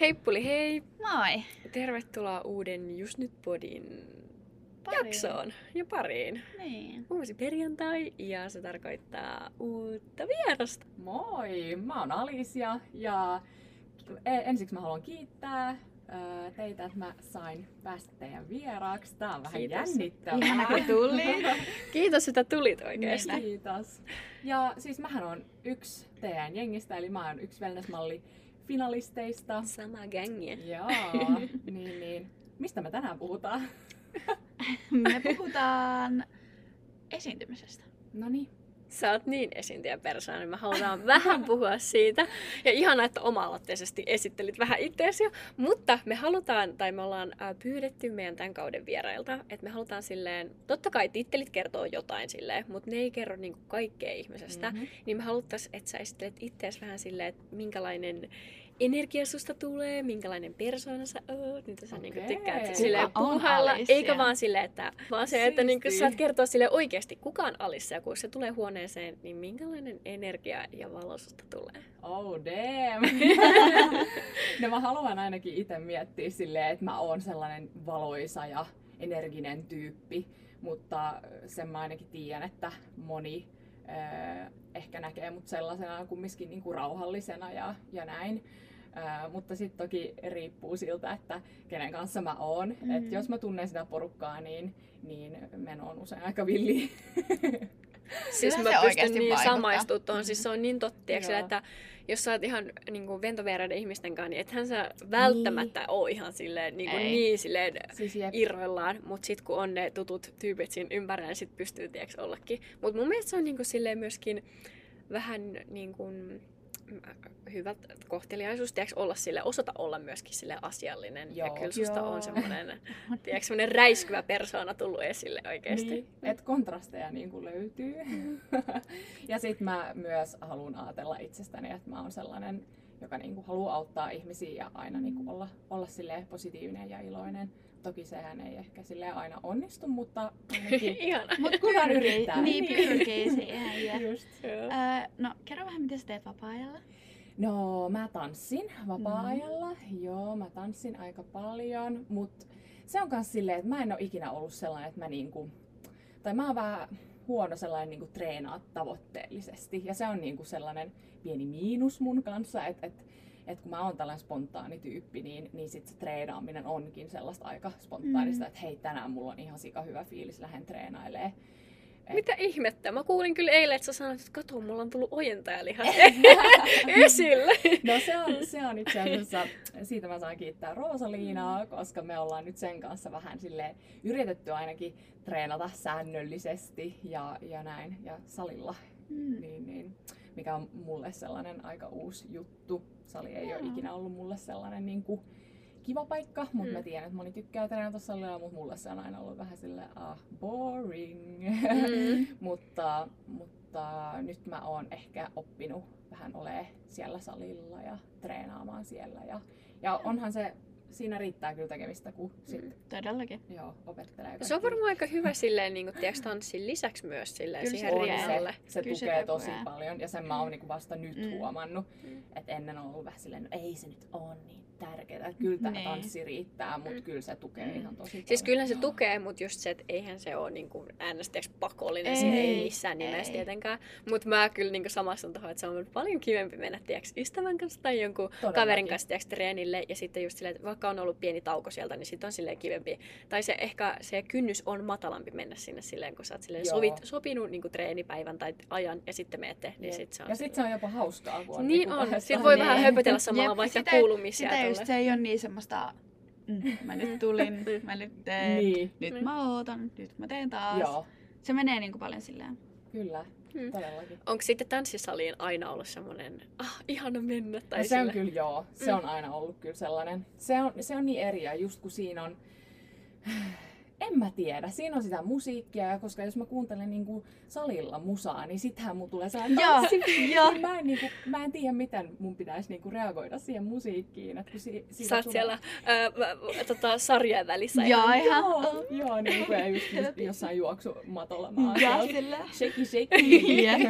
Heippuli hei! Moi! Tervetuloa uuden Just Nyt Podin Pariin. jaksoon ja pariin. Niin. Uusi perjantai ja se tarkoittaa uutta vierasta. Moi, mä oon Alicia ja e- ensiksi mä haluan kiittää teitä, että mä sain päästä teidän vieraaksi. Tää on vähän Kiitos. jännittävää. Ihana kun tuli. Kiitos, että tulit oikeesti. Niinpä. Kiitos. Ja siis mähän on yksi teidän jengistä, eli mä oon yksi wellness-malli finalisteista. Sama gängiä. Joo, niin, niin. Mistä me tänään puhutaan? Me puhutaan esiintymisestä. No niin. Sä oot niin esiintyjäpersoona, niin me halutaan vähän puhua siitä. Ja ihana, että oma-aloitteisesti esittelit vähän itseäsi jo. Mutta me halutaan, tai me ollaan äh, pyydetty meidän tämän kauden vierailta, että me halutaan silleen, totta kai tittelit kertoo jotain silleen, mutta ne ei kerro niinku kaikkea ihmisestä. Mhm. Niin me haluttais, että sä esittelet itseäsi vähän silleen, että minkälainen energia susta tulee, minkälainen persoona sä oot, mitä sä niinku Okei. tykkäät on puuhailla, Alicia? eikä vaan silleen, että vaan se, että niinku saat kertoa sille oikeasti, kuka on Alicia, kun se tulee huoneeseen, niin minkälainen energia ja valo susta tulee. Oh damn! no mä haluan ainakin itse miettiä silleen, että mä oon sellainen valoisa ja energinen tyyppi, mutta sen mä ainakin tiedän, että moni äh, ehkä näkee mut sellaisena kumminkin niinku rauhallisena ja, ja näin. Äh, mutta sitten toki riippuu siltä, että kenen kanssa mä oon. Mm. Et jos mä tunnen sitä porukkaa, niin, niin meno on usein aika villi. Siis Kyllä mä se pystyn niin vaikuttaa. samaistumaan tuohon, siis se on niin totta, että jos sä oot ihan niin kuin ventovieraiden ihmisten kanssa, niin ethän sä välttämättä niin. ole ihan silleen, niin, kuin Ei. niin silleen siis jep. irroillaan, mutta sitten kun on ne tutut tyypit siinä ympärillä, niin sit pystyy tiiäks, ollakin. Mutta mun mielestä se on niin kuin silleen myöskin vähän niin kuin hyvä kohteliaisuus, tiiäks, olla sille, osata olla myöskin sille asiallinen. ja Joo. kyllä susta Joo. on semmoinen, tiiäks, semmoinen räiskyvä persoona tullut esille oikeasti. Niin, että kontrasteja niin kuin löytyy. ja sitten mä myös haluan ajatella itsestäni, että mä oon sellainen, joka niin kuin haluaa auttaa ihmisiä ja aina niin kuin olla, olla silleen positiivinen ja iloinen. Toki sehän ei ehkä silleen aina onnistu, mutta. Mut kunhan yrittää. Niin, pyrkii siihen. Ja. just. Öö, no, kerro vähän, mitä sä teet vapaa-ajalla. No, mä tanssin vapaa-ajalla. Mm. Joo, mä tanssin aika paljon, mutta se on myös silleen, että mä en ole ikinä ollut sellainen, että mä niinku, tai mä oon vähän huono sellainen niinku treenaa tavoitteellisesti. Ja se on niinku sellainen pieni miinus mun kanssa, että et, et kun mä oon tällainen spontaani tyyppi, niin, niin sit se treenaaminen onkin sellaista aika spontaanista, Mm. että hei tänään mulla on ihan sika hyvä fiilis, lähden treenailemaan. Mitä ihmettä? Mä kuulin kyllä eilen, että sä sanoit, että kato, mulla on tullut ojentajalihat esille. No se on, se on itse asiassa, siitä mä saan kiittää Roosaliinaa, koska me ollaan nyt sen kanssa vähän sille yritetty ainakin treenata säännöllisesti ja, ja näin, ja salilla, Mm. niin, niin, mikä on mulle sellainen aika uusi juttu. Sali ei ole ikinä ollut mulle sellainen niin kuin, kiva paikka, mutta Mm. mä tiedän, että moni tykkää treenata salilla, mutta mulle se on aina ollut vähän silleen, ah, boring. Mm. mutta, mutta nyt mä oon ehkä oppinut vähän olemaan siellä salilla ja treenaamaan siellä. Ja, ja onhan se, siinä riittää kyllä tekemistä, kun sit, Mm. Todellakin. joo, opettelee Se on varmaan aika hyvä silleen, niin kuin, tiiäks, tanssin lisäksi myös silleen, Kyllä siihen se rinnalle. se, se Kyllä se tukee koko tosi paljon ja sen mä oon niinku vasta nyt Mm. huomannut. Mm. Että ennen on ollut vähän silleen, no ei se nyt ole niin tärkeää. Kyllä tämä Niin. tanssi riittää, mutta Mm. kyllä se tukee Mm. ihan tosi Siis paljon. kyllähän se tukee, mutta just se, että eihän se ole niin äänestäjäksi pakollinen, Ei, ei, se ei missään nimessä ei. tietenkään. Mutta mä kyllä niin samastun tuohon, että se on paljon kivempi mennä tiiäks, ystävän kanssa tai jonkun Todellakin. kaverin kanssa tiiäks, treenille. Ja sitten just silleen, että vaikka on ollut pieni tauko sieltä, niin sitten on silleen kivempi. Tai se ehkä se kynnys on matalampi mennä sinne silleen, kun sä oot silleen sovit, sopinut niin treenipäivän tai ajan ja sitten menette, niin Jep. sit se on ja sitten se on jopa hauskaa, kun on Niin niinku on. Sitten voi Niin. vähän höpötellä samalla, Jep, vaikka sitä- kuulumisia Just se ei ole niin semmoista, mm, mä nyt tulin, mä nyt teen, Niin, nyt Niin. mä ootan, nyt mä teen taas. joo, Se menee niinku paljon silleen. kyllä, Mm. todellakin. Onko sitten tanssisaliin aina ollut semmoinen, ah, ihana mennä? Tai No se on kyllä joo, se Mm. on aina ollut kyllä sellainen. Se on, se on niin eri ja just kun siinä on en mä tiedä. Siinä on sitä musiikkia, ja koska jos mä kuuntelen niinku salilla musaa, niin sittenhän mun tulee sellainen tanssi. joo. Niin mä, en, niinku, mä en tiedä, miten mun pitäisi niinku reagoida siihen musiikkiin. Et kun si, siitä Sä oot tulee- siellä ää, mä- tota, sarjan välissä. Joo, ihan. Joo, joo niin kuin just, just jossain juoksumatolla mä oon Ja sillä. Shake, shake. Jep.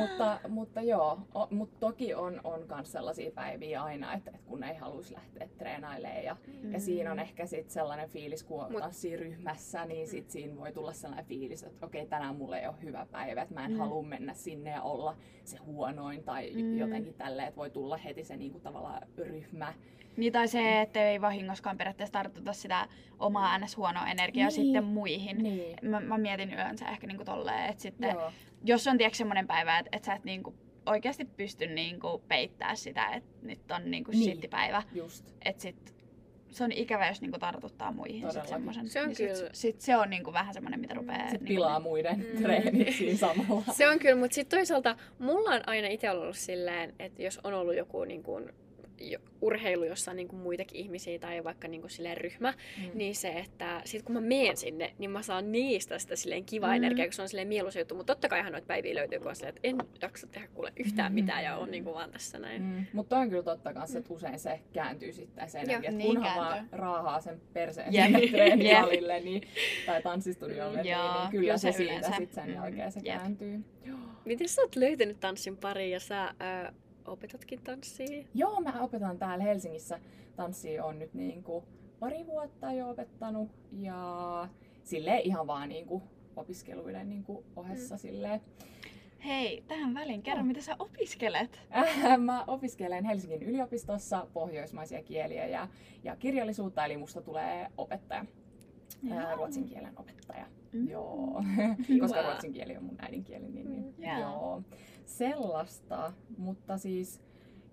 mutta, mutta joo, o, mutta toki on, on myös sellaisia päiviä aina, että, että kun ei haluaisi lähteä treenailemaan. Ja, mm. ja siinä on ehkä sit sellainen fiilis, kun Mut- tanssii ryhmässä, niin sit siinä voi tulla sellainen fiilis, että okei, tänään mulla ei ole hyvä päivä, että mä en Mm. mm. halua mennä sinne ja olla se huonoin tai Mm. mm. jotenkin tälleen, että voi tulla heti se niinku tavallaan ryhmä. Niin tai se, että ei vahingoskaan periaatteessa tartuta sitä omaa ns. huonoa energiaa Niin. sitten muihin. Niin. Mä, mä mietin yleensä ehkä niinku tolleen, että sitten Joo. jos on tiedätkö semmoinen päivä, että, että sä et niinku oikeasti pysty niinku peittää sitä, että nyt on niinku Niin. shittipäivä, Just. että sit se on ikävä, jos niinku tartuttaa muihin sit. Se on niin sit, kyllä- sit, se on niinku vähän semmoinen, mitä rupeaa... Sitten niinku, pilaa muiden Mm. treenit siinä samalla. Se on kyllä, mutta sitten toisaalta mulla on aina itse ollut silleen, että jos on ollut joku niin kuin, jo, urheilu, jossa on niin kuin muitakin ihmisiä tai vaikka niin kuin silleen ryhmä, Mm. niin se, että sit kun mä meen sinne, niin mä saan niistä sitä silleen kivaa Mm. mm. energiaa, kun se on silleen mieluisa juttu. Mutta totta kaihan noita päiviä löytyy, kun on silleen, että en jaksa tehdä kuule yhtään mitään ja on niin kuin vaan tässä näin. Mm. Mutta on kyllä totta kanssa, että usein se kääntyy sitten sen, että niin kunhan vaan raahaa sen perseen Jep. treenisalille niin, tai tanssistudiolle, niin, Joo, niin kyllä kyllä se se siitä yleensä. sit sen Mm. jälkeen se kääntyy. Miten sä oot löytänyt tanssin pariin ja sä ää, opetatkin tanssia? Joo, mä opetan täällä Helsingissä. Tanssia on nyt niinku pari vuotta jo opettanut ja sille ihan vaan niinku opiskeluiden niinku ohessa mm. silleen. Hei, tähän väliin kerro, Joo. mitä sä opiskelet. Äh, Mä opiskelen Helsingin yliopistossa pohjoismaisia kieliä ja, ja kirjallisuutta, eli musta tulee opettaja. Ää, Joo. ruotsin kielen opettaja. Mm. Joo, koska ruotsin kieli on mun äidinkieli, niin, niin Mm. Joo. joo. Sellaista, mutta siis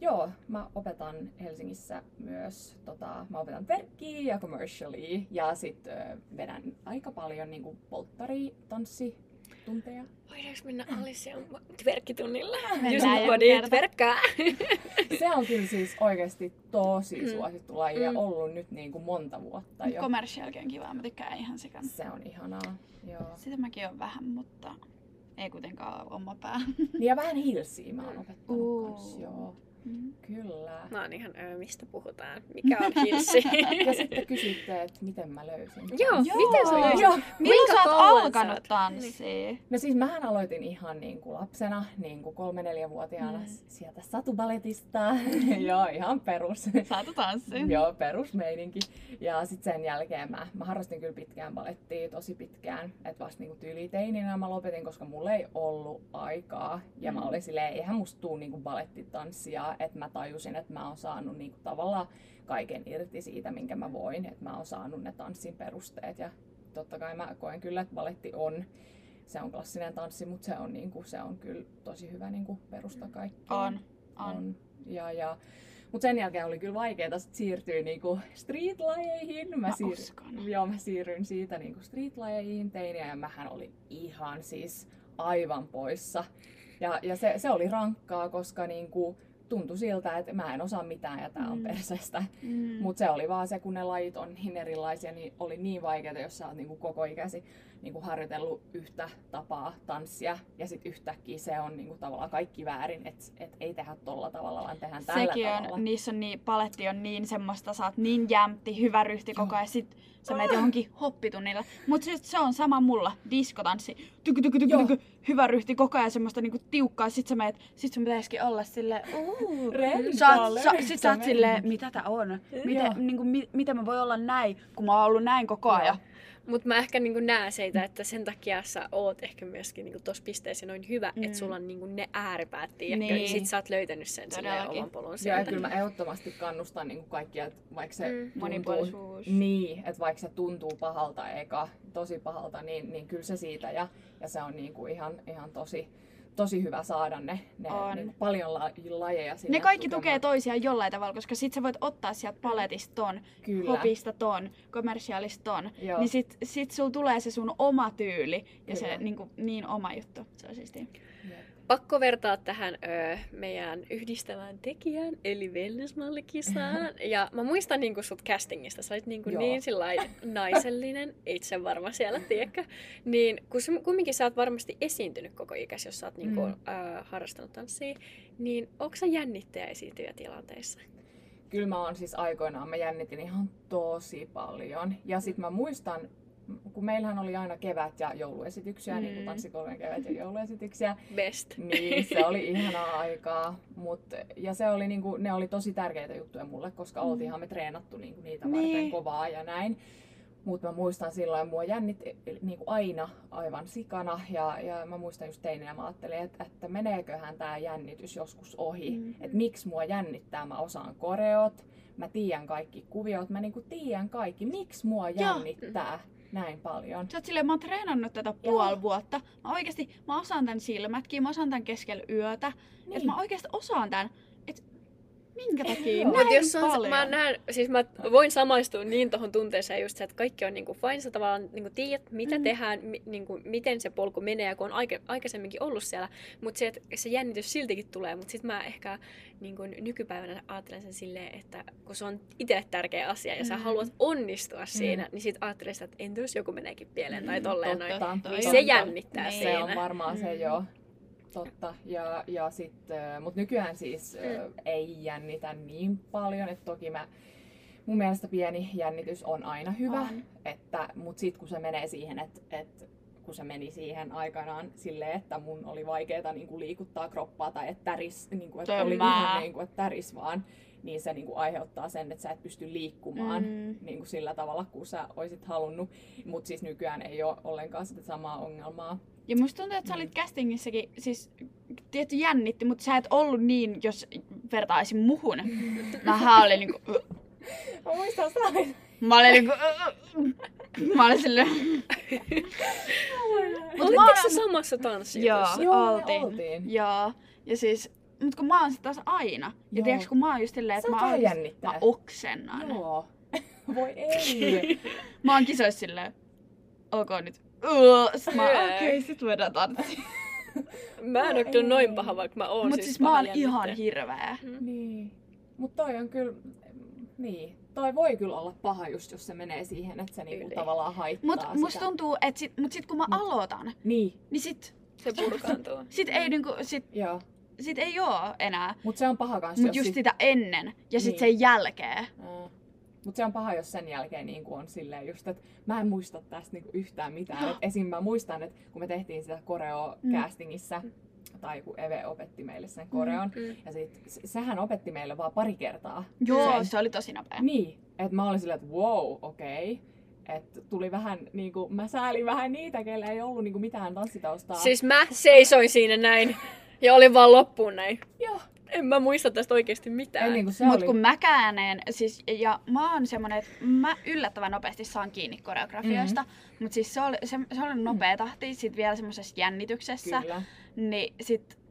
joo, mä opetan Helsingissä myös, tota, mä opetan verkkiä ja commercialia ja sit ö, vedän aika paljon niinku polttaritanssitunteja. Voidaanko mennä Alician tverkkitunnille? Mennään Just joku body kerta. tverkkaa. Se on kyllä siis oikeasti tosi Mm. suosittu laji ja Mm. ollut nyt niinku monta vuotta jo. Commercialkin on kiva, mä tykkään ihan sikan. Se on ihanaa, joo. Sitä mäkin on vähän, mutta ei kuitenkaan oma pää. Niin ja vähän hilsiä mä oon opettanut Uu. kans, joo. Mm. Kyllä. Mä oon ihan, ö, mistä puhutaan? Mikä on hilsi? Ja sitten kysytte, että miten mä löysin. Joo, tanssin. miten sä löysit? Joo. Milloin sä oot alkanut tanssia? No siis mähän aloitin ihan niin kuin lapsena, niin kuin kolme-neljävuotiaana Mm. mm. sieltä satubaletista. Joo, ihan perus. Saatu tanssi. Joo, perusmeininki. Ja sitten sen jälkeen mä, mä harrastin kyllä pitkään balettia, tosi pitkään. Että vasta niinku tyyliteininä mä lopetin, koska mulla ei ollut aikaa. Ja mä Mm. olin silleen, eihän musta tuu niinku balettitanssia. Että mä tajusin, että mä oon saanut niinku tavallaan kaiken irti siitä, minkä mä voin. Että mä oon saanut ne tanssin perusteet. Ja totta kai mä koen kyllä, että baletti on se on klassinen tanssi, mutta se on, niinku, se on kyllä tosi hyvä niinku, perusta kaikkeen. On, on. Ja, ja, mutta sen jälkeen oli kyllä vaikeaa siirtyä niinku street-lajeihin. Mä, Mä uskon. joo, mä siirryin siitä niinku street-lajeihin teiniä ja mähän oli ihan siis aivan poissa. Ja, ja se, se oli rankkaa, koska niinku, tuntui siltä, että mä en osaa mitään ja tää on Mm. perseestä. Mm. Mutta se oli vaan se, kun ne lajit on niin erilaisia, niin oli niin vaikeaa, jos sä oot niinku koko ikäsi niinku harjoitellut yhtä tapaa tanssia ja sitten yhtäkkiä se on niinku tavallaan kaikki väärin, että et ei tehdä tolla tavalla, vaan tehdään tällä Sekin tavalla. on, niissä on niin, paletti on niin semmoista, sä oot niin jämpti, hyvä ryhti koko ajan, sit sä menet johonkin hoppitunnilla. Mut sit se on sama mulla, diskotanssi, tyky tyky tyky, tyky hyvä ryhti koko ajan semmoista niinku tiukkaa, sit sä menet, sit sun pitäisikin olla sille, uuu. Sä, sit sä oot silleen, mitä tää on? Miten, niinku, mi, miten mä voi olla näin, kun mä oon ollut näin koko Joo. Mutta mä ehkä niin näen seitä, että sen takia sä oot ehkä myöskin niin tuossa pisteessä noin hyvä, Mm. että sulla on niin ne ääripäät, tiedätkö, Niin. niin sit sä oot löytänyt sen oman polun Joo, ja sieltä. kyllä mä ehdottomasti kannustan niinku kaikkia, että vaikka se Mm. tuntuu, Monipuolisuus. niin, että vaikka se tuntuu pahalta eka, tosi pahalta, niin, niin kyllä se siitä ja, ja se on niinku ihan, ihan tosi, tosi hyvä saada ne, ne On. niinku paljon la, lajeja sinne Ne kaikki tukemaan. tukee toisiaan jollain tavalla, koska sit sä voit ottaa sieltä paletista ton, Kyllä. hopista ton, commercialista ton, Joo. niin sit, sit sul tulee se sun oma tyyli ja se Kyllä. niin, kuin, niin oma juttu. Se on siistiä. Jep. Pakko vertaa tähän ö, meidän yhdistävään tekijään, eli wellnessmallikisaan. ja mä muistan niinku sut castingista, sä olit niinku niin sillai naisellinen, itse varma siellä, tiedätkö? Niin kun sä, kumminkin sä oot varmasti esiintynyt koko ikäs, jos sä oot niinku, Mm. mm. ö, harrastanut tanssia, niin onko sä jännittäjä esiintyjä tilanteissa? Kyllä mä oon siis aikoinaan, mä jännitin ihan tosi paljon. Ja sit mä muistan, kun meillähän oli aina kevät- ja jouluesityksiä, mm. niin kuin Mm. tanssikolmen kevät- ja jouluesityksiä, Best. niin se oli ihanaa aikaa. Mut, ja se oli niinku, ne oli tosi tärkeitä juttuja mulle, koska mm. oltiinhan me treenattu niinku niitä varten Niin. kovaa ja näin. Mutta mä muistan silloin, mua jännitti niinku aina aivan sikana. Ja, ja mä muistan just teininä, mä ajattelin, että, että meneeköhän tämä jännitys joskus ohi. Mm. Että miksi mua jännittää, mä osaan koreot, mä tiedän kaikki kuviot, mä niinku tiedän kaikki. Miksi mua jännittää näin paljon? Sä oot silleen, mä oon treenannut tätä puoli vuotta. Mä oikeesti, mä osaan tän silmätkin, mä osaan tän keskellä yötä. Niin. Et mä oikeesti osaan tän. Minkä takia Joo. näin Mut jos on, paljon? mä näen, siis mä voin samaistua niin tuohon tunteeseen just se, että kaikki on niinku fine, sä tavallaan niinku tiedät, mitä Mm. mm. tehdään, mi, niinku, miten se polku menee, ja kun on aike, aikaisemminkin ollut siellä, mutta se, että se jännitys siltikin tulee, mutta sitten mä ehkä niinku, nykypäivänä ajattelen sen silleen, että kun se on itselle tärkeä asia, ja sä Mm. haluat onnistua siinä, niin sit ajattelen sitä, että entä jos joku meneekin pieleen tai Mm, tolleen totta. noin, niin se jännittää Niin. Se siinä. on varmaan se Mm. Totta. Ja, ja sit, mutta nykyään siis mm. ei jännitä niin paljon, että toki mä, mun mielestä pieni jännitys on aina hyvä, On. että, mutta sitten kun se menee siihen, että, että kun se meni siihen aikanaan silleen, että mun oli vaikeaa niin liikuttaa kroppaa tai että täris, niin kuin, että oli ihan niin kuin, että täris vaan, niin se niin kuin aiheuttaa sen, että sä et pysty liikkumaan Mm. niin kuin sillä tavalla, kun sä olisit halunnut. Mutta siis nykyään ei ole ollenkaan sitä samaa ongelmaa. Ja musta tuntuu, että sä olit castingissakin, siis tietty jännitti, mutta sä et ollut niin, jos vertaisin muhun. Mähän olin niinku... Mä muistan, sä olit Mä olin niinku... Mä olin silleen... Mut mä oon- se samassa tanssijutussa? Joo, Joo, oltiin. oltiin. Joo. Ja siis, mut kun mä oon taas aina. Ja Joo. tiiäks, kun mä oon just silleen, että mä, jännittää. mä oksennan. Joo. Voi ei. Mä oon kisoissa silleen, ok nyt. Uo, Sit mä, okei, sit voidaan tanssia. Mä en oo kyllä noin paha, vaikka mä oon Mut siis, siis mä oon ihan hirveä. niin. Mut toi on kyllä, niin. Toi voi kyllä olla paha just, jos se menee siihen, että se niinku Yli. tavallaan haittaa Mut sitä. musta tuntuu, että sit, mut sit kun mä Mut- aloitan, Niin, niin sit, Se purkaantuu. sit ei niinku, sit, joo. sit ei oo enää. Mut se on paha kans, Mut jos just sit, sitä ennen ja sit Niin. sen jälkeen. Ää. Mut se on paha, jos sen jälkeen niin on silleen just, että mä en muista tästä niinku yhtään mitään. Et esim. mä muistan, että kun me tehtiin sitä koreo Mm. tai kun Eve opetti meille sen koreon, Mm. ja sit, sehän opetti meille vaan pari kertaa. Joo, sen. se oli tosi nopea. Niin, että mä olin silleen, että wow, okei. Okay. Että tuli vähän, niinku, mä säälin vähän niitä, kelle ei ollut niinku mitään tanssitaustaa. Siis mä seisoin siinä näin ja olin vaan loppuun näin. Joo. En mä muista tästä oikeasti mitään. niinku, se Mut oli... kun mäkään en, siis, ja mä oon semmonen, että mä yllättävän nopeasti saan kiinni koreografioista, mm-hmm. mut siis se oli, se, se oli nopea tahti, sit vielä semmoisessa jännityksessä, Kyllä. niin sit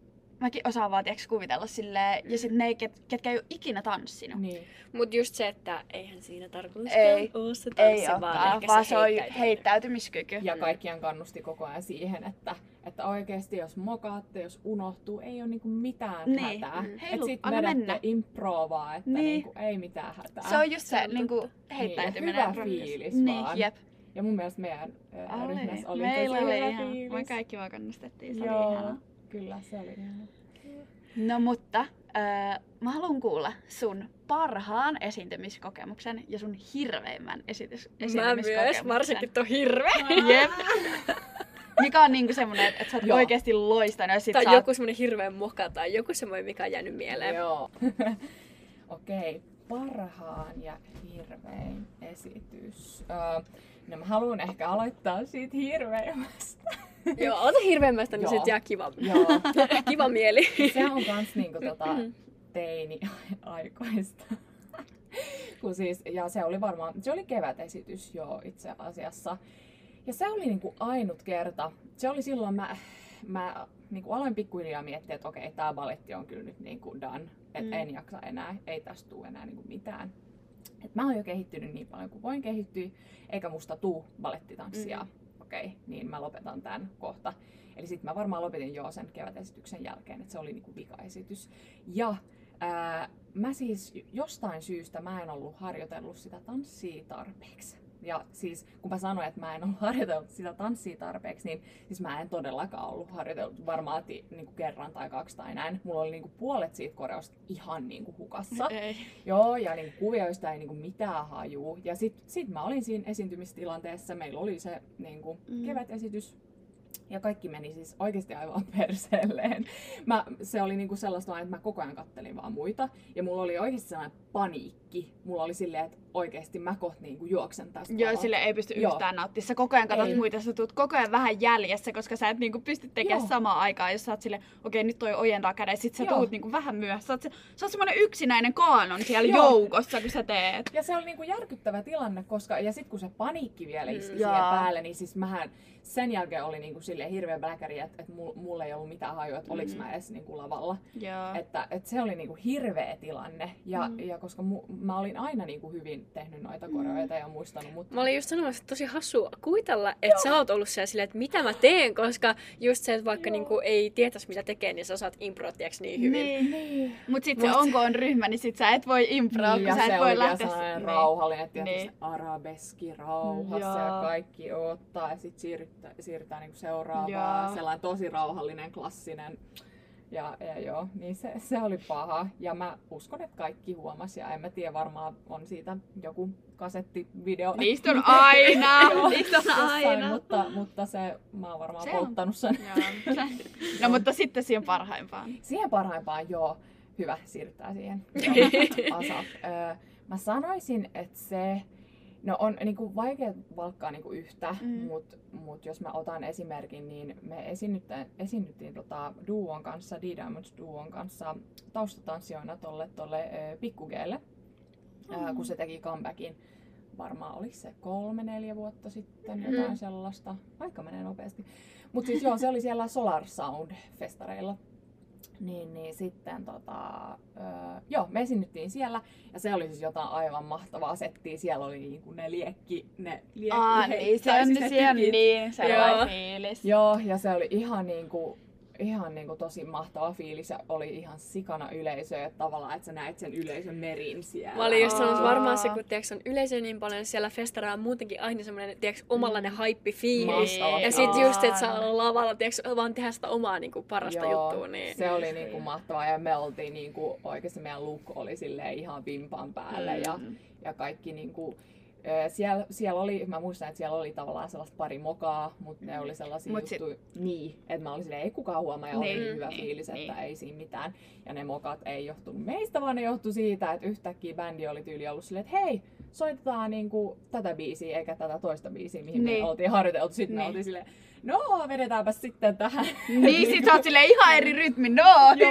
mäkin osaan vaan tiiäks, kuvitella silleen, ja sit ne, ket, ketkä ei oo ikinä tanssinut. Niin. Mut just se, että eihän siinä tarkoitus Ei. oo se Ei tanssi, vaan, olekaan, ehkä vaan se se on heittäytymiskyky. Ja kaikkiaan kannusti koko ajan siihen, että, että oikeasti jos mokaatte, jos unohtuu, ei ole niinku mitään Niin. hätää. Mm. Et Heilu, sit anna mennä. improvaa, että Niin. niinku, ei mitään hätää. Se on just Se se, on niinku, totta. heittäytyminen. Niin, hyvä fiilis Niin, vaan. jep. Ja mun mielestä meidän ää, ryhmässä oli Meillä tosi oli hyvä ihan, fiilis. me kaikki vaan kannustettiin, se Joo, oli ihanaa. Kyllä se oli ihana. No mutta, äh, mä haluan kuulla sun parhaan esiintymiskokemuksen ja sun hirveimmän esitys, Mä esiintymiskokemuksen. myös, varsinkin tuo hirveä. Jep. Mikä on niinku semmonen, että sä oot Joo. oikeesti loistanut ja sit Tai oot... joku semmonen hirveä moka tai joku semmoinen, mikä on jäänyt mieleen. Joo. Okei, parhaan ja hirvein esitys. Öö, no mä haluan ehkä aloittaa siitä hirveimmästä. Joo, ota hirveämmästä, niin Joo. sit jää kiva, Joo. kiva mieli. Se on kans niinku tota teini-aikoista. Kun siis, ja se oli varmaan, se oli kevätesitys jo itse asiassa. Ja se oli niinku ainut kerta. Se oli silloin mä, mä niinku aloin pikkuhiljaa miettiä, että okei, tää baletti on kyllä nyt niinku done. Että Mm. en jaksa enää, ei tästä tule enää niinku mitään. Et mä oon jo kehittynyt niin paljon kuin voin kehittyä, eikä musta tuu balettitanssia. Mm. Okei. okay, niin mä lopetan tämän kohta. Eli sitten mä varmaan lopetin jo sen kevätesityksen jälkeen, että se oli niinku vikaesitys. Ja ää, mä siis jostain syystä mä en ollut harjoitellut sitä tanssia tarpeeksi. Ja siis kun mä sanoin, että mä en ollut harjoitellut sitä tanssia tarpeeksi, niin siis mä en todellakaan ollut harjoitellut varmaan niin kuin kerran tai kaksi tai näin. Mulla oli niin kuin puolet siitä koreosta ihan niin kuin hukassa. Ei. Joo, ja niin kuvioista ei niin kuin mitään hajuu. Ja sit, sit mä olin siinä esiintymistilanteessa, meillä oli se niin kuin Mm. kevätesitys, ja kaikki meni siis oikeasti aivan perseelleen. Mä, se oli niinku sellaista että mä koko ajan kattelin vaan muita. Ja mulla oli oikeasti sellainen paniikki. Mulla oli silleen, että oikeasti mä kohta niinku juoksen tästä. Joo, sille ei pysty Joo. yhtään nauttimaan. Sä koko ajan katsot Ei. muita, sä tuut koko ajan vähän jäljessä, koska sä et niinku pysty tekemään Joo. samaan aikaan, jos sä oot sille, okei nyt toi ojentaa käden, sit sä Joo. tuut niinku vähän myöhässä. Sä oot, se, sä oot semmonen yksinäinen kaanon siellä Joo. joukossa, kun sä teet. Ja se oli niinku järkyttävä tilanne, koska ja sitten kun se paniikki vielä iski Mm. siihen päälle, niin siis mähän sen jälkeen oli niinku sille hirveä bläkäri, että, että mul- mulla ei ollut mitään hajua, että oliks Mm. mä edes niinku lavalla. Joo. Että, että se oli niinku hirveä tilanne. Ja, Mm. ja koska mu, mä olin aina niinku hyvin tehnyt noita koreoita ja muistanut, mutta Mä olin just sanomassa, että tosi hassua kuvitella, että sä oot ollut siellä silleen, että mitä mä teen, koska just se, että vaikka niinku ei tietäisi mitä tekee, niin sä osaat improa niin hyvin. Niin. Niin. Mut sit se Mut- onko on ryhmä, niin sit sä et voi improa, Niin, kun ja sä se et voi lähteä... sellainen niin. rauhallinen, että Niin. niin. arabeski rauhassa Joo. ja kaikki ottaa ja sitten siirrytään, siirrytään niinku seuraavaan. Joo. Sellainen tosi rauhallinen, klassinen. Ja, ja joo, niin se, se oli paha. Ja mä uskon, että kaikki huomasi ja en mä tiedä, varmaan on siitä joku kasettivideo. Niistä on aina! Joo, Niistä on jossain, aina! mutta, mutta se, mä oon varmaan Se polttanut sen. Joo. No mutta sitten siihen parhaimpaan. Siihen parhaimpaan, joo. Hyvä, siirrytään siihen. Asap. Öö, mä sanoisin, että se no on niinku vaikea valkkaa niinku yhtä, Mm. mutta mut jos mä otan esimerkin, niin me esiinnyttiin, tota duon kanssa, D-Diamonds duon kanssa taustatanssijoina tolle, tolle pikkugeelle, Mm. ää, kun se teki comebackin. Varmaan oliko se kolme, neljä vuotta sitten, jotain Mm. sellaista. Aika menee nopeasti. Mutta siis joo, se oli siellä Solar Sound-festareilla. Niin, niin sitten tota, öö, joo, me esiinnyttiin siellä ja se oli siis jotain aivan mahtavaa settiä. Siellä oli niinku ne liekki, ne liekki Aa, niin se on, siis se on niin sellainen Joo. fiilis. Joo, ja se oli ihan niinku, ihan niinku tosi mahtava fiilis ja oli ihan sikana yleisö ja tavallaan, että sä näit sen yleisön merin siellä. Mä olin just sanonut Aa. varmaan se, kun tiiäks, on yleisö niin paljon siellä festareilla on muutenkin aina semmoinen tiiäks, omanlainen haippi-fiilis. Mahtava Ja fiilis. sit just, että saa olla lavalla, tiiäks, vaan tehdä sitä omaa niinku, parasta Joo, juttua. Niin... Se oli niinku mahtavaa ja me oltiin niinku, oikeasti meidän look oli silleen ihan vimpan päälle ja, Mm. ja kaikki niinku, ö, siellä, siellä oli, mä muistan, että siellä oli tavallaan sellaista pari mokaa, mutta ne oli sellaisia Mut sit- juttuja, niin, että mä olin silleen, ei kukaan huomaa ja oli Niin, niin hyvä niin, fiilis, että niin. ei siinä mitään. Ja ne mokat ei johtunut meistä, vaan ne johtui siitä, että yhtäkkiä bändi oli tyyli ollut silleen, että hei, soitetaan niinku tätä biisiä eikä tätä toista biisiä, mihin Niin. me oltiin harjoiteltu. Sitten Niin. me oltiin silleen, no vedetäänpä sitten tähän. Niin, sit sä oot silleen ihan eri rytmi. No,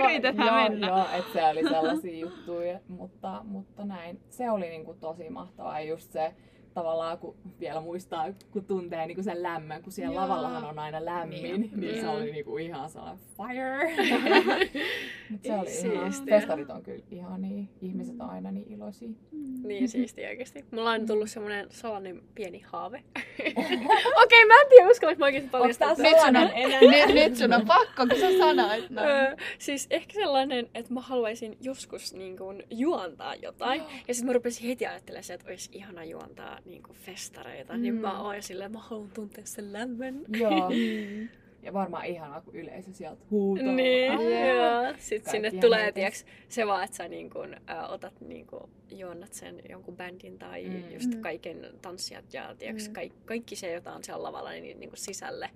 yritetään joo, mennä. Joo, että se oli sellaisia juttuja, mutta, mutta näin. Se oli niinku tosi mahtavaa ja just se tavallaan, kun vielä muistaa, kun tuntee niinku sen lämmön, kun siellä Joo. lavallahan on aina lämmin, Niin. niin, niin se Mm. oli niinku ihan sellainen fire. Mut se oli ihan, Siistiä. festarit on kyllä ihan niin, ihmiset on aina niin iloisia. Niin siistiä oikeesti. Mulla on tullut semmonen salainen pieni haave. Okei, mä en tiedä, uskallanko mä oikeesti paljastaa. tää tätä? Nyt sun, on, Sellainen enää. nyt, nyt sun on pakko, kun sä sanoit. No. Öö, siis ehkä sellainen, että mä haluaisin joskus niin kuin, juontaa jotain. Ja sitten mä rupesin heti ajattelemaan että olisi ihana juontaa niin kuin, festareita. Mm. Niin Mm. mä oon silleen, mä haluan tuntea sen lämmön. Joo. Ja varmaan ihanaa, kun yleisö sieltä huutaa. Niin, joo. Sitten sinne tulee, tiiäks, se vaan, että sä niin kun, ä, otat niin kun, juonnat sen jonkun bändin tai mm. Mm. just Mm. kaiken tanssijat ja tiiäks, Mm. kaikki, kaikki se, jota on siellä lavalla, niin, niin kun sisälle.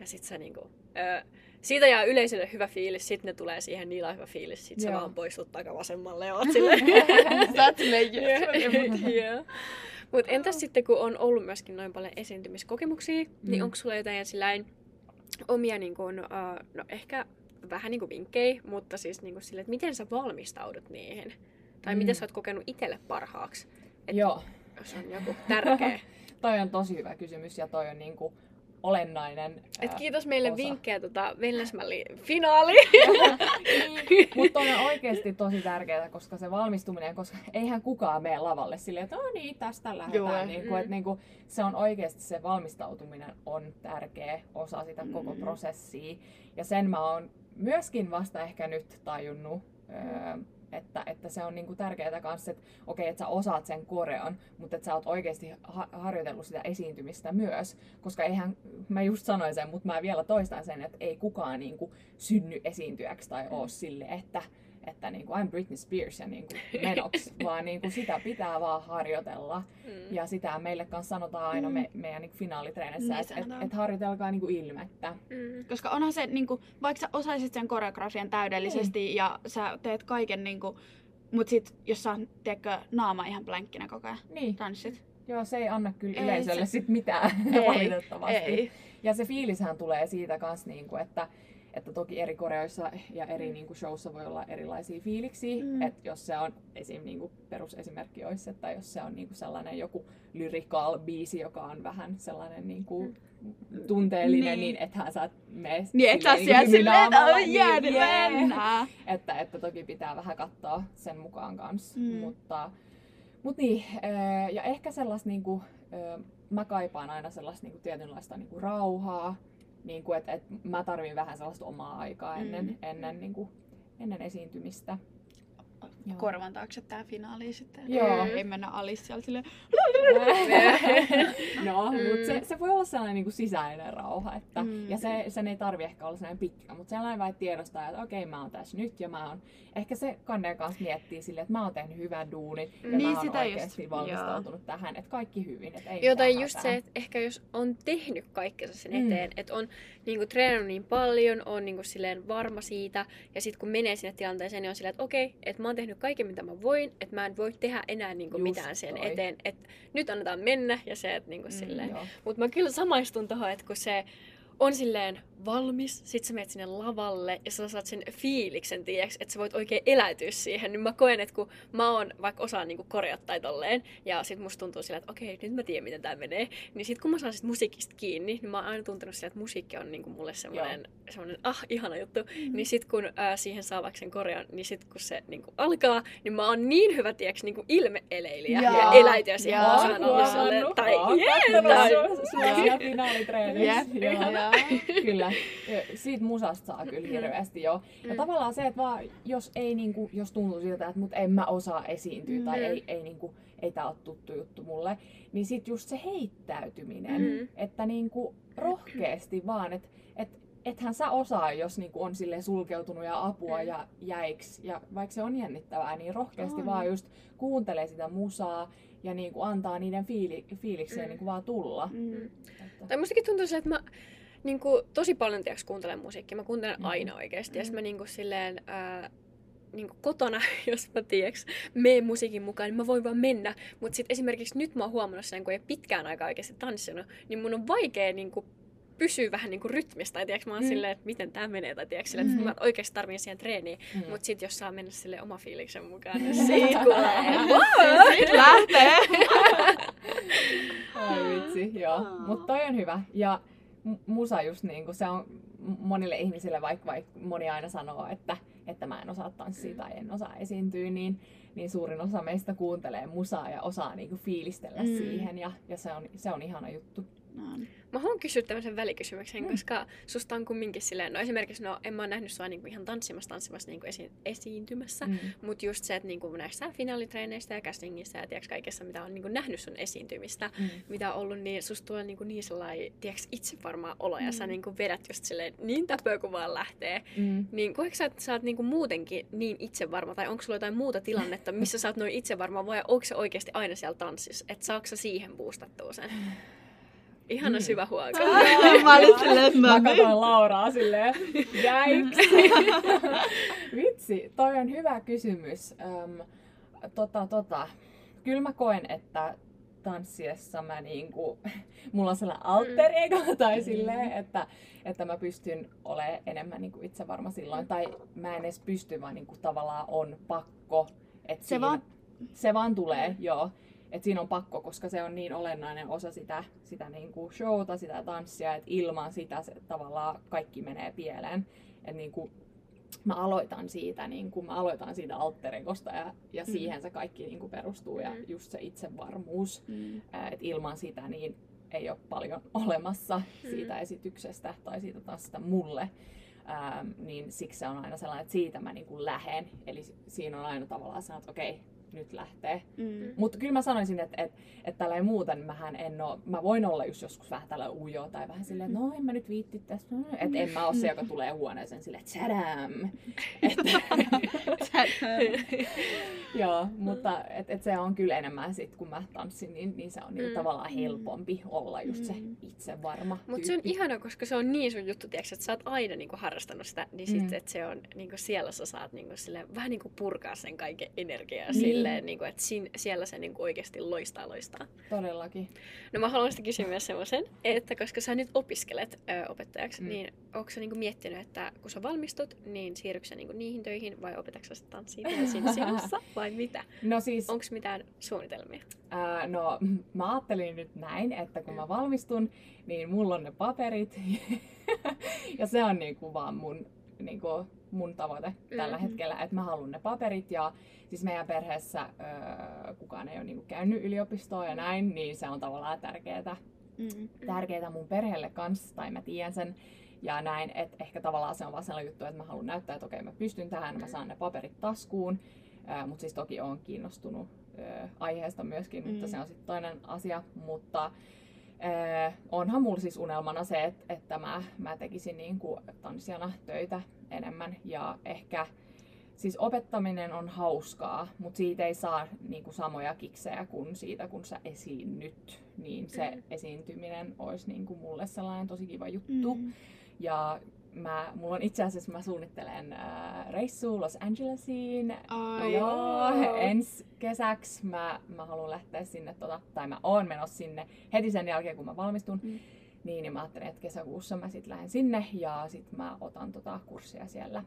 Ja sit sä niin kun, ö, siitä jää yleisölle hyvä fiilis, sitten ne tulee siihen, niillä on hyvä fiilis, sit sä Joo. vaan poistut takavasemmalle ja oot silleen. Sä oot silleen, yes, Joo. Mut entäs sitten, kun on ollut myöskin noin paljon esiintymiskokemuksia, mm. niin Mm. onko sulla jotain sillain omia, niin kun, uh, no ehkä vähän niin kuin vinkkejä, mutta siis niin kuin sille, että miten sä valmistaudut niihin? Tai mm. Miten sä oot kokenut itselle parhaaksi, Et Joo. jos on joku tärkeä. Toi on tosi hyvä kysymys ja toi on niinku olennainen Et kiitos meille osa. vinkkejä tota Wellnessmalli finaali. niin, mutta on oikeasti tosi tärkeää, koska se valmistuminen, koska eihän kukaan mene lavalle silleen, että no niin, tästä lähdetään. Joo. Niin kuin, Mm. että niin kuin, se on oikeasti se valmistautuminen on tärkeä osa sitä koko Mm. prosessia. Ja sen mä oon myöskin vasta ehkä nyt tajunnut, öö, että, että se on niinku tärkeää kanssa, että okei, että sä osaat sen korean, mutta että sä oot oikeasti ha- harjoitellut sitä esiintymistä myös. Koska eihän, mä just sanoin sen, mutta mä vielä toistan sen, että ei kukaan niinku synny esiintyjäksi tai oo sille, että että niinku, I'm Britney Spears ja niinku menoks, vaan niinku sitä pitää vaan harjoitella. Mm. Ja sitä meille kanssa sanotaan aina me, meidän niinku finaalitreenissä, Niin että et, et harjoitelkaa niinku ilmettä. Mm. Koska onhan se, niinku, vaikka sä osaisit sen koreografian täydellisesti Niin. ja sä teet kaiken, niinku, mut sit jos sä tiedätkö, naama ihan blänkkinä koko ajan Niin, tanssit. joo, se ei anna kyllä Ei yleisölle se- sit mitään Ei, valitettavasti. Ei. Ja se fiilishän tulee siitä kanssa, niinku, että, että toki eri koreoissa ja eri niinku, showssa voi olla erilaisia fiiliksiä. Mm. Mm. Että jos se on esim. Niinku, perusesimerkki olisi, että jos se on niinku, sellainen joku lyrical biisi, joka on vähän sellainen niinku, tunteellinen, Niin. niin, niin ethän sä mene Niin et sä silleen siellä silleen, että on jäänyt jee. mennään. Että, että toki pitää vähän katsoa sen mukaan kanssa. Mm. Mm. Mutta, mut niin, ää, ja ehkä sellaista niinku, ää, mä kaipaan aina sellaista niinku tietynlaista niinku rauhaa. Niinku, että et mä tarvin vähän sellaista omaa aikaa ennen, Mm. ennen, niinku, ennen esiintymistä. Joo. Korvan taakse tää finaali sitten. Joo. Ei mennä alis siellä silleen. no, Mm. mutta se, se voi olla sellainen niinku sisäinen rauha. Että, Mm. Ja se, sen ei tarvi ehkä olla sellainen pitkä, mutta sellainen vai tiedostaa, että okei, mä oon tässä nyt ja mä oon... Ehkä se Kanden kanssa miettii silleen, että mä oon tehnyt hyvän duunin ja Niin, mä oon sitä just, oikeasti valmistautunut tähän, että kaikki hyvin, että ei Joo, tai just hätää. se, että ehkä jos on tehnyt kaikkensa sen Mm. eteen, että on niinku treenannut niin paljon, on niinku silleen varma siitä, ja sitten kun menee sinne tilanteeseen, niin on silleen, että okei, että mä oon tehnyt kaiken mitä mä voin, että mä en voi tehdä enää niinku Just mitään sen toi. eteen, että nyt annetaan mennä, ja se, että niinku Mm, silleen. Mutta mä kyllä samaistun tohon, että kun se on silleen valmis, sit sä menet sinne lavalle ja sä saat sen fiiliksen, tiiäks, että sä voit oikein eläytyä siihen, niin mä koen, että kun mä oon vaikka osaan niinku korjata tai tolleen, ja sit musta tuntuu sillä, että okei, nyt mä tiedän, miten tää menee, niin sit kun mä saan sit musiikista kiinni, niin mä oon aina tuntenut sillä, että musiikki on niinku mulle semmonen, semmonen ah, ihana juttu, mm-hmm. niin sit kun ää, siihen saa vaikka sen korjan, niin sit kun se niinku alkaa, niin mä oon niin hyvä, tiiäks, niinku ilmeeleilijä ja Joo. eläytyä siihen Joo. osaan olla silleen, Huomannut, tai oon jee, kattonut tai sun- sun siellä finaalitreenissä. Jep, Joo. Joo. Kyllä, siitä musasta saa kyllä hirveästi jo. Ja Mm. tavallaan se, että vaan, jos, ei, niinku, jos tuntuu siltä, että mut en mä osaa esiintyä Mm. tai ei, ei, niinku, ei tää ole tuttu juttu mulle, niin sit just se heittäytyminen, Mm. että niinku rohkeasti vaan, että et, ethän sä osaa, jos niinku on sille sulkeutunut ja apua Mm. ja jäiks, ja vaikka se on jännittävää, niin rohkeasti On. vaan just kuuntelee sitä musaa ja niinku antaa niiden fiili, fiilikseen Mm. niinku vaan tulla. Mm. Että- Tai mustakin tuntuu se, että mä niin kuin, tosi paljon tiiäks, kuuntelen musiikkia. Mä kuuntelen Mm. aina oikeasti. Ja sit Mm. mä niin kuin, silleen, ää, niin kuin kotona, jos mä tiiäks, meen musiikin mukaan, niin mä voin vaan mennä. Mutta sitten esimerkiksi nyt mä oon huomannut sen, kun ei pitkään aikaa oikeasti tanssinut, niin mun on vaikea niin kuin, pysyä vähän niin kuin rytmistä. Tai tiiäks, mä oon Mm. silleen, että miten tää menee. Tai tiiäks, silleen, Mm. että mä oikeasti tarvin siihen treeniin. Mm. Mutta sitten jos saa mennä sille oma fiiliksen mukaan, niin sit kuulee. Sit lähtee. Ai vitsi, joo. Mutta toi on hyvä. Ja musa just niinku, se on monille ihmisille, vaikka, vaikka moni aina sanoo, että, että mä en osaa tanssia tai en osaa esiintyä, niin, niin suurin osa meistä kuuntelee musaa ja osaa niinku fiilistellä Mm. mm. siihen. Ja, ja se, on, se on ihana juttu. No, Mä haluan kysyä tämmöisen välikysymyksen, Mm. koska susta on kumminkin silleen, no esimerkiksi, no en mä oon nähnyt sua niinku ihan tanssimassa, tanssimassa niinku esi- esiintymässä, mm. Mutta just se, että niinku näissä finaalitreeneissä ja castingissa ja tiiäks, kaikessa, mitä on niinku nähnyt sun esiintymistä, Mm. mitä on ollut, niin susta tulee niinku niin sellainen, tiiäks, itse varmaan olo, ja Mm. sä niinku vedät just silleen niin täpöä, kun vaan lähtee. Mm. Niin koetko sä, että sä oot niinku muutenkin niin itsevarma, tai onko sulla jotain muuta tilannetta, missä sä oot noin itsevarma, vai onko se oikeasti aina siellä tanssissa, että saako sä siihen boostattua sen? Ihana Mm. syvä huoka. Mä olin silleen, että Mä no niin. katsoin Lauraa silleen, jäiks. Vitsi, toi on hyvä kysymys. Öm, tota, tota. Kyllä mä koen, että tanssiessa mä niinku, mulla on sellainen alter ego tai silleen, että, että mä pystyn olemaan enemmän niinku itsevarma silloin. Tai mä en edes pysty, vaan niinku tavallaan on pakko. Et Se siinä- vaan- se vaan tulee, joo. Et siinä on pakko, koska se on niin olennainen osa sitä, sitä niin kuin showta, sitä tanssia, että ilman sitä se, tavallaan kaikki menee pieleen. Et niin kuin, mä aloitan siitä, niin kuin, mä aloitan siitä alteregosta ja, ja mm. siihen se kaikki niin kuin perustuu mm. ja just se itsevarmuus. Mm. että ilman sitä niin ei ole paljon olemassa mm. siitä esityksestä tai siitä tanssista mulle. Ähm, niin siksi se on aina sellainen, että siitä mä niin kuin lähen. Eli siinä on aina tavallaan sellainen, että okei, nyt lähtee. Mm. Mutta kyllä mä sanoisin, että, että, että tällä muuten mähän en oo, mä voin olla just joskus vähän tällä ujo tai vähän silleen, että no en mä nyt viitti tästä. Että en mä oo se, joka tulee huoneeseen silleen, että tadam! Joo, mutta et, et se on kyllä enemmän sit, kun mä tanssin, niin, niin se on niin mm. tavallaan helpompi olla just se mm. itse varma Mutta se on ihana, koska se on niin sun juttu, tiiäks, että sä oot aina niinku harrastanut sitä, niin mm. sit, että se on niinku siellä sä saat niinku silleen, vähän niinku purkaa sen kaiken energiaa niin silleen, niin kuin, että sin, siellä se niin kuin oikeasti loistaa loistaa. Todellakin. No mä haluan sitten kysyä myös semmoisen, että koska sä nyt opiskelet ö, opettajaksi, mm. niin onko sä niin kuin miettinyt, että kun sä valmistut, niin siirrytkö sä niin kuin niihin töihin vai opetatko sä tanssia siinä sivussa vai mitä? No siis... Onko mitään suunnitelmia? Ää, no mä ajattelin nyt näin, että kun mä valmistun, niin mulla on ne paperit ja se on niin kuin vaan mun niin kuin mun tavoite mm-hmm. tällä hetkellä, että mä haluan ne paperit ja siis meidän perheessä öö, kukaan ei ole niinku käynyt yliopistoa ja näin, niin se on tavallaan tärkeää, mm-hmm. tärkeää mun perheelle kanssa, tai mä tiedän sen ja näin, että ehkä tavallaan se on vaan sellainen juttu, että mä haluan näyttää, että okei mä pystyn tähän, mä saan ne paperit taskuun, öö, mutta siis toki on kiinnostunut öö, aiheesta myöskin, mm-hmm. mutta se on sitten toinen asia, mutta Äh, onhan mulla siis unelmana se, että, että mä, mä tekisin niin kuin tanssijana töitä enemmän ja ehkä siis opettaminen on hauskaa, mutta siitä ei saa niin kuin samoja kiksejä kuin siitä, kun sä esiinnyt. Niin se mm. esiintyminen olisi niin kuin mulle sellainen tosi kiva juttu. Mm. Ja mä, mulla on itse asiassa, mä suunnittelen äh, reissua Los Angelesiin. Oh, joo, ensi kesäksi mä, mä haluan lähteä sinne, tota, tai mä oon menossa sinne heti sen jälkeen, kun mä valmistun. Mm. Niin, niin mä ajattelin, että kesäkuussa mä sitten lähden sinne ja sitten mä otan tota kurssia siellä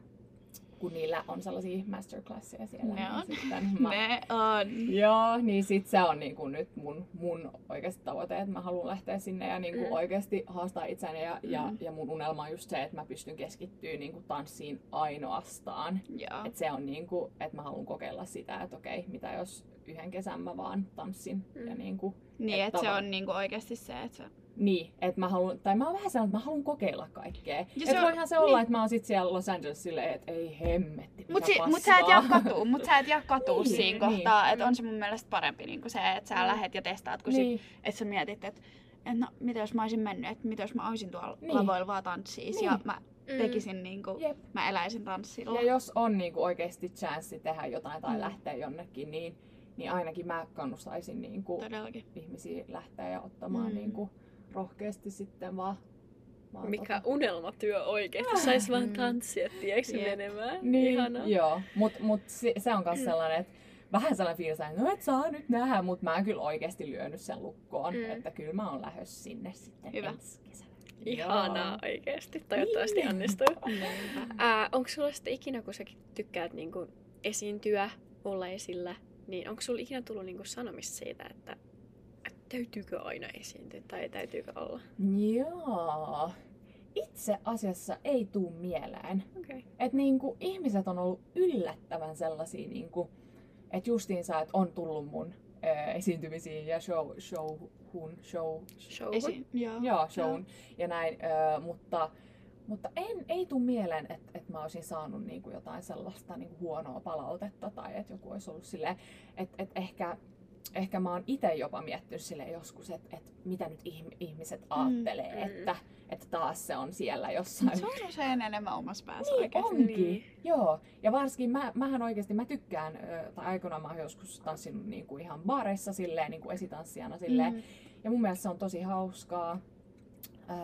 kun niillä on sellaisia masterclasseja siellä. Ne on. Niin sitten mä, ne on. Joo, niin sit se on niinku nyt mun, mun oikeasti tavoite, että mä haluan lähteä sinne ja niinku mm. oikeasti haastaa itseäni. Ja, mm. ja, ja mun unelma on just se, että mä pystyn keskittyä niinku tanssiin ainoastaan. Että se on niinku, että mä haluan kokeilla sitä, että okei, mitä jos yhden kesän mä vaan tanssin. Mm. Ja niinku, niin, että et se on niinku oikeasti se, että niin, että mä haluan, tai mä oon vähän sellainen, että mä haluan kokeilla kaikkea. Ja se voihan se olla, niin. että mä oon sit siellä Los Angeles silleen, että ei hemmetti, Mut, si- mut sä et jää katuu, mut sä et jää katuu niin, siinä niin. kohtaa, että on se mun mielestä parempi niin se, että sä mm. lähet ja testaat, kun niin. sit, että sä mietit, että et no, mitä jos mä olisin mennyt, että mitä jos mä olisin tuolla niin. lavoilla vaan tanssiis niin. ja mä mm. tekisin niinku, Jep. mä eläisin tanssilla. Ja jos on niinku oikeasti chanssi tehdä jotain tai mm. lähteä jonnekin, niin, niin ainakin mä kannustaisin niinku ihmisiä lähteä ja ottamaan mm. niinku, rohkeasti sitten vaan vaan Mikä tota... unelmatyö oikeesti, sais vaan tanssia, tiedätkö menemään. Niin, Ihana. joo, mutta mut se, se on myös mm. sellainen, että vähän sellainen fiilis, että no et saa nyt nähdä, mutta mä en kyllä oikeasti lyönyt sen lukkoon, mm. että kyllä mä oon lähes sinne sitten Hyvä. ensi kesänä. Ihanaa Joo. oikeesti, toivottavasti niin. onnistuu. äh, onko sulla sitten ikinä, kun sä tykkäät niinku esiintyä, olla esillä, niin onko sulla ikinä tullut niinku sanomista siitä, että täytyykö aina esiintyä tai täytyykö olla? Joo. Itse asiassa ei tuu mieleen. Okay. Että niinku, ihmiset on ollut yllättävän sellaisia, niinku, että justiinsa, että on tullut mun ö, esiintymisiin ja show, showhun, show, showhun. Esi- joo. joo, showhun ja näin, ö, mutta mutta en, ei tule mieleen, että, että mä olisin saanut niinku jotain sellaista niinku huonoa palautetta tai että joku olisi ollut silleen, että, että ehkä ehkä mä oon itse jopa miettinyt sille joskus, että, että mitä nyt ihmiset mm, ajattelee, mm, että, että taas se on siellä jossain. Se on usein enemmän omassa päässä niin, oikeasti. Onkin. Niin. Joo, ja varsinkin mä, mähän oikeasti, mä tykkään, tai aikoinaan mä oon joskus tanssinut niin kuin ihan baareissa silleen, niin kuin esitanssijana silleen, mm. ja mun mielestä se on tosi hauskaa.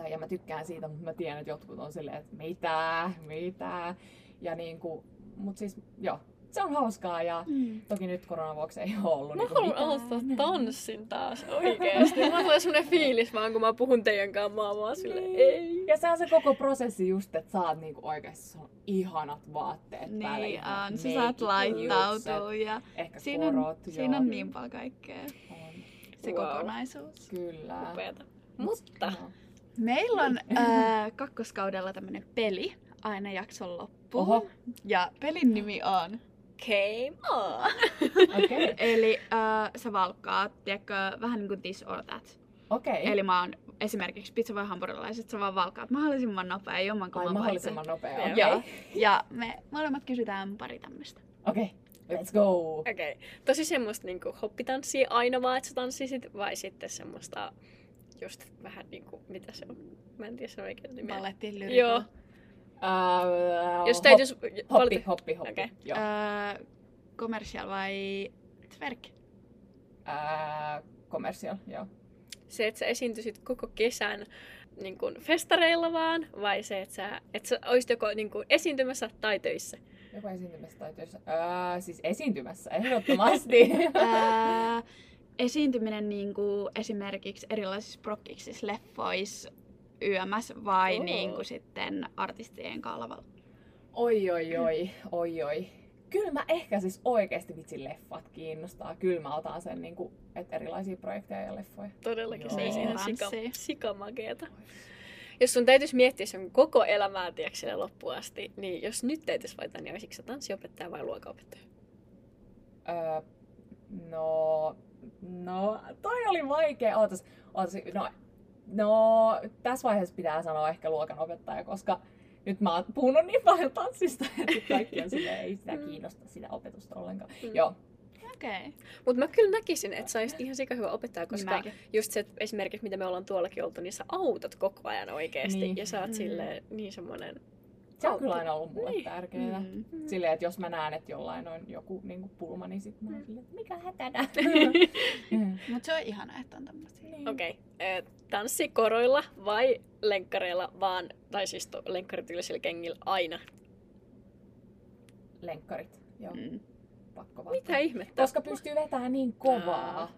Ja mä tykkään siitä, mutta mä tiedän, että jotkut on silleen, että mitä, mitä. Ja niin kuin, mut siis joo, se on hauskaa ja Mm. toki nyt koronan vuoksi ei ole ollut Mä niinku haluan mitään. aloittaa tanssin taas oikeesti. Mä tulee semmonen fiilis vaan, kun mä puhun teidän kanssa. Mä oon vaan silleen, Niin. ei. Ja se on se koko prosessi just, että saat niinku oikeesti sun ihanat vaatteet päälle. Niin on, sä saat laittautua ja Ehkä siinä on, korot, siinä joo. on niin paljon kaikkea. On. Se Wow. kokonaisuus. Kyllä. Upeeta. Mutta Joo. Meillä on äh, kakkoskaudella tämmönen peli aina jakson loppuun. Oho. Ja pelin nimi on. Okei. Okay. Eli äh, sä valkkaat, tiedätkö, vähän niin kuin this or that. Okei. Eli mä oon esimerkiksi pizza vai hampurilaiset, sä vaan valkkaat mahdollisimman nopea, jomman Ai kumman mahdollisimman nopea. Joo. Okei. Joo. Ja me molemmat kysytään pari tämmöistä. Okei. Let's go. Okei. Okay. Tosi semmoista niinku hoppitanssia aina vaan, että sä tanssisit, vai sitten semmoista just vähän niinku, mitä se on? Mä en tiedä sen oikein nimeä. Lyrikolla. Joo. Uh, Jos täytyis Hoppi, valita... hoppi, hoppi. Okei. Joo. Öö, commercial vai twerk? Uh, commercial, joo. Se, että sä esiintyisit koko kesän niin kuin festareilla vaan, vai se, että sä, että sä olisit joko niin kuin esiintymässä tai töissä? Joko esiintymässä tai töissä? Uh, siis esiintymässä, ehdottomasti. Öö, esiintyminen niinku esimerkiksi erilaisissa prokkiksissa, leffoissa, yömässä vai Oo. niinku sitten artistien kalvalla? oi, oi, oi, oi, oi. Kyllä mä ehkä siis oikeasti vitsin leffat kiinnostaa. Kyllä mä otan sen, niin kuin, että erilaisia projekteja ja leffoja. Todellakin Joo. se olisi ihan sika, sikamakeeta. Jos sun täytyisi miettiä sun koko elämää tiedätkö, loppuun asti, niin jos nyt täytyisi valita, niin olisitko sä tanssiopettaja vai luokanopettaja? Öö, no, no, toi oli vaikea. Ootas, ootas, no, no, tässä vaiheessa pitää sanoa ehkä luokanopettaja, koska nyt mä oon puhunut niin paljon tanssista, että kaikki on silleen, ei sitä kiinnosta sitä opetusta ollenkaan. Mm. Joo, Okei. Okay. Mutta mä kyllä näkisin, että sä olisit ihan sika hyvä opettaja, koska Mäkin. just se, että esimerkiksi mitä me ollaan tuollakin oltu, niin sä autat koko ajan oikeasti. Niin. Ja sä oot Mm. silleen niin semmonen... se on kyllä aina ollut mulle Niin. tärkeää. Mm. Silleen, että jos mä näen, että jollain on joku niin kuin pulma, niin sit mä oon silleen, että mikä hätänä. Mm. Mut se on ihana, että on tämmöisiä. Niin. Okei. Okay. Tanssi koroilla vai lenkkareilla vaan, tai siis to, lenkkarityylisillä kengillä aina? Lenkkarit, joo, Mm. pakko vaan. Mitä ihmettä? Koska pystyy vetämään niin kovaa.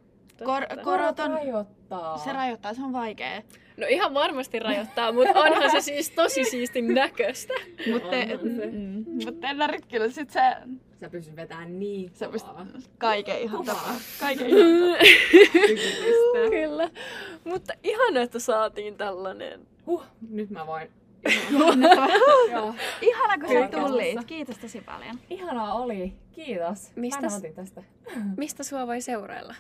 Kor- Totta. kor- Korot on- rajoittaa. Se rajoittaa, se on vaikea. No ihan varmasti rajoittaa, mutta onhan se siis tosi siistin näköistä. Mutta se. mm, mut tennarit kyllä sit se, Sä pystyt vetämään niin se pystyt kaiken ihan tapaa. Kaiken ihan Tykitystä. Kyllä. Mutta ihana, että saatiin tällainen. Huh, nyt mä voin. tapaa. Joo. Ihana kun sä tulit. Kiitos tosi paljon. Ihanaa oli. Kiitos. Nautin tästä. Mistä sua voi seurailla?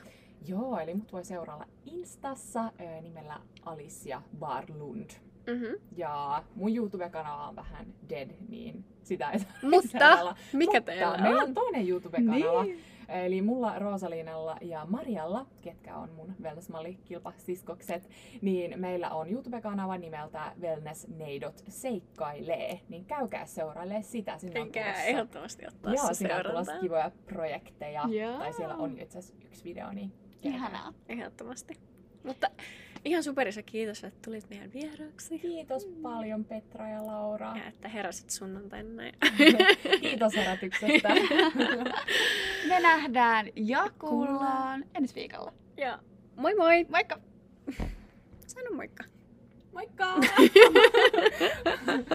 Joo, eli mut voi seurailla Instassa ö, nimellä Alicia Barlund. Mm-hmm. Ja mun YouTube-kanava on vähän dead, niin sitä ei Mutta mikä Mutta teillä meillä on? on toinen YouTube-kanava. Niin. Eli mulla, Rosalinalla ja Marialla, ketkä on mun wellnessmalli kilpasiskokset, niin meillä on YouTube-kanava nimeltä Wellness Neidot seikkailee. Niin käykää seurailee sitä. Sinne on Enkä ehdottomasti ottaa joo, se sinne on tulossa kivoja projekteja. Joo. Tai siellä on itse asiassa yksi video, niin. Ihanaa. Ehdottomasti. Mutta ihan superisa kiitos, että tulit meidän vieraaksi. Kiitos paljon Petra ja Laura. Ja että heräsit sunnuntaina näin. Kiitos herätyksestä. Me nähdään ja kuullaan ensi viikolla. ja moi moi! Moikka! Sano moikka! Moikka!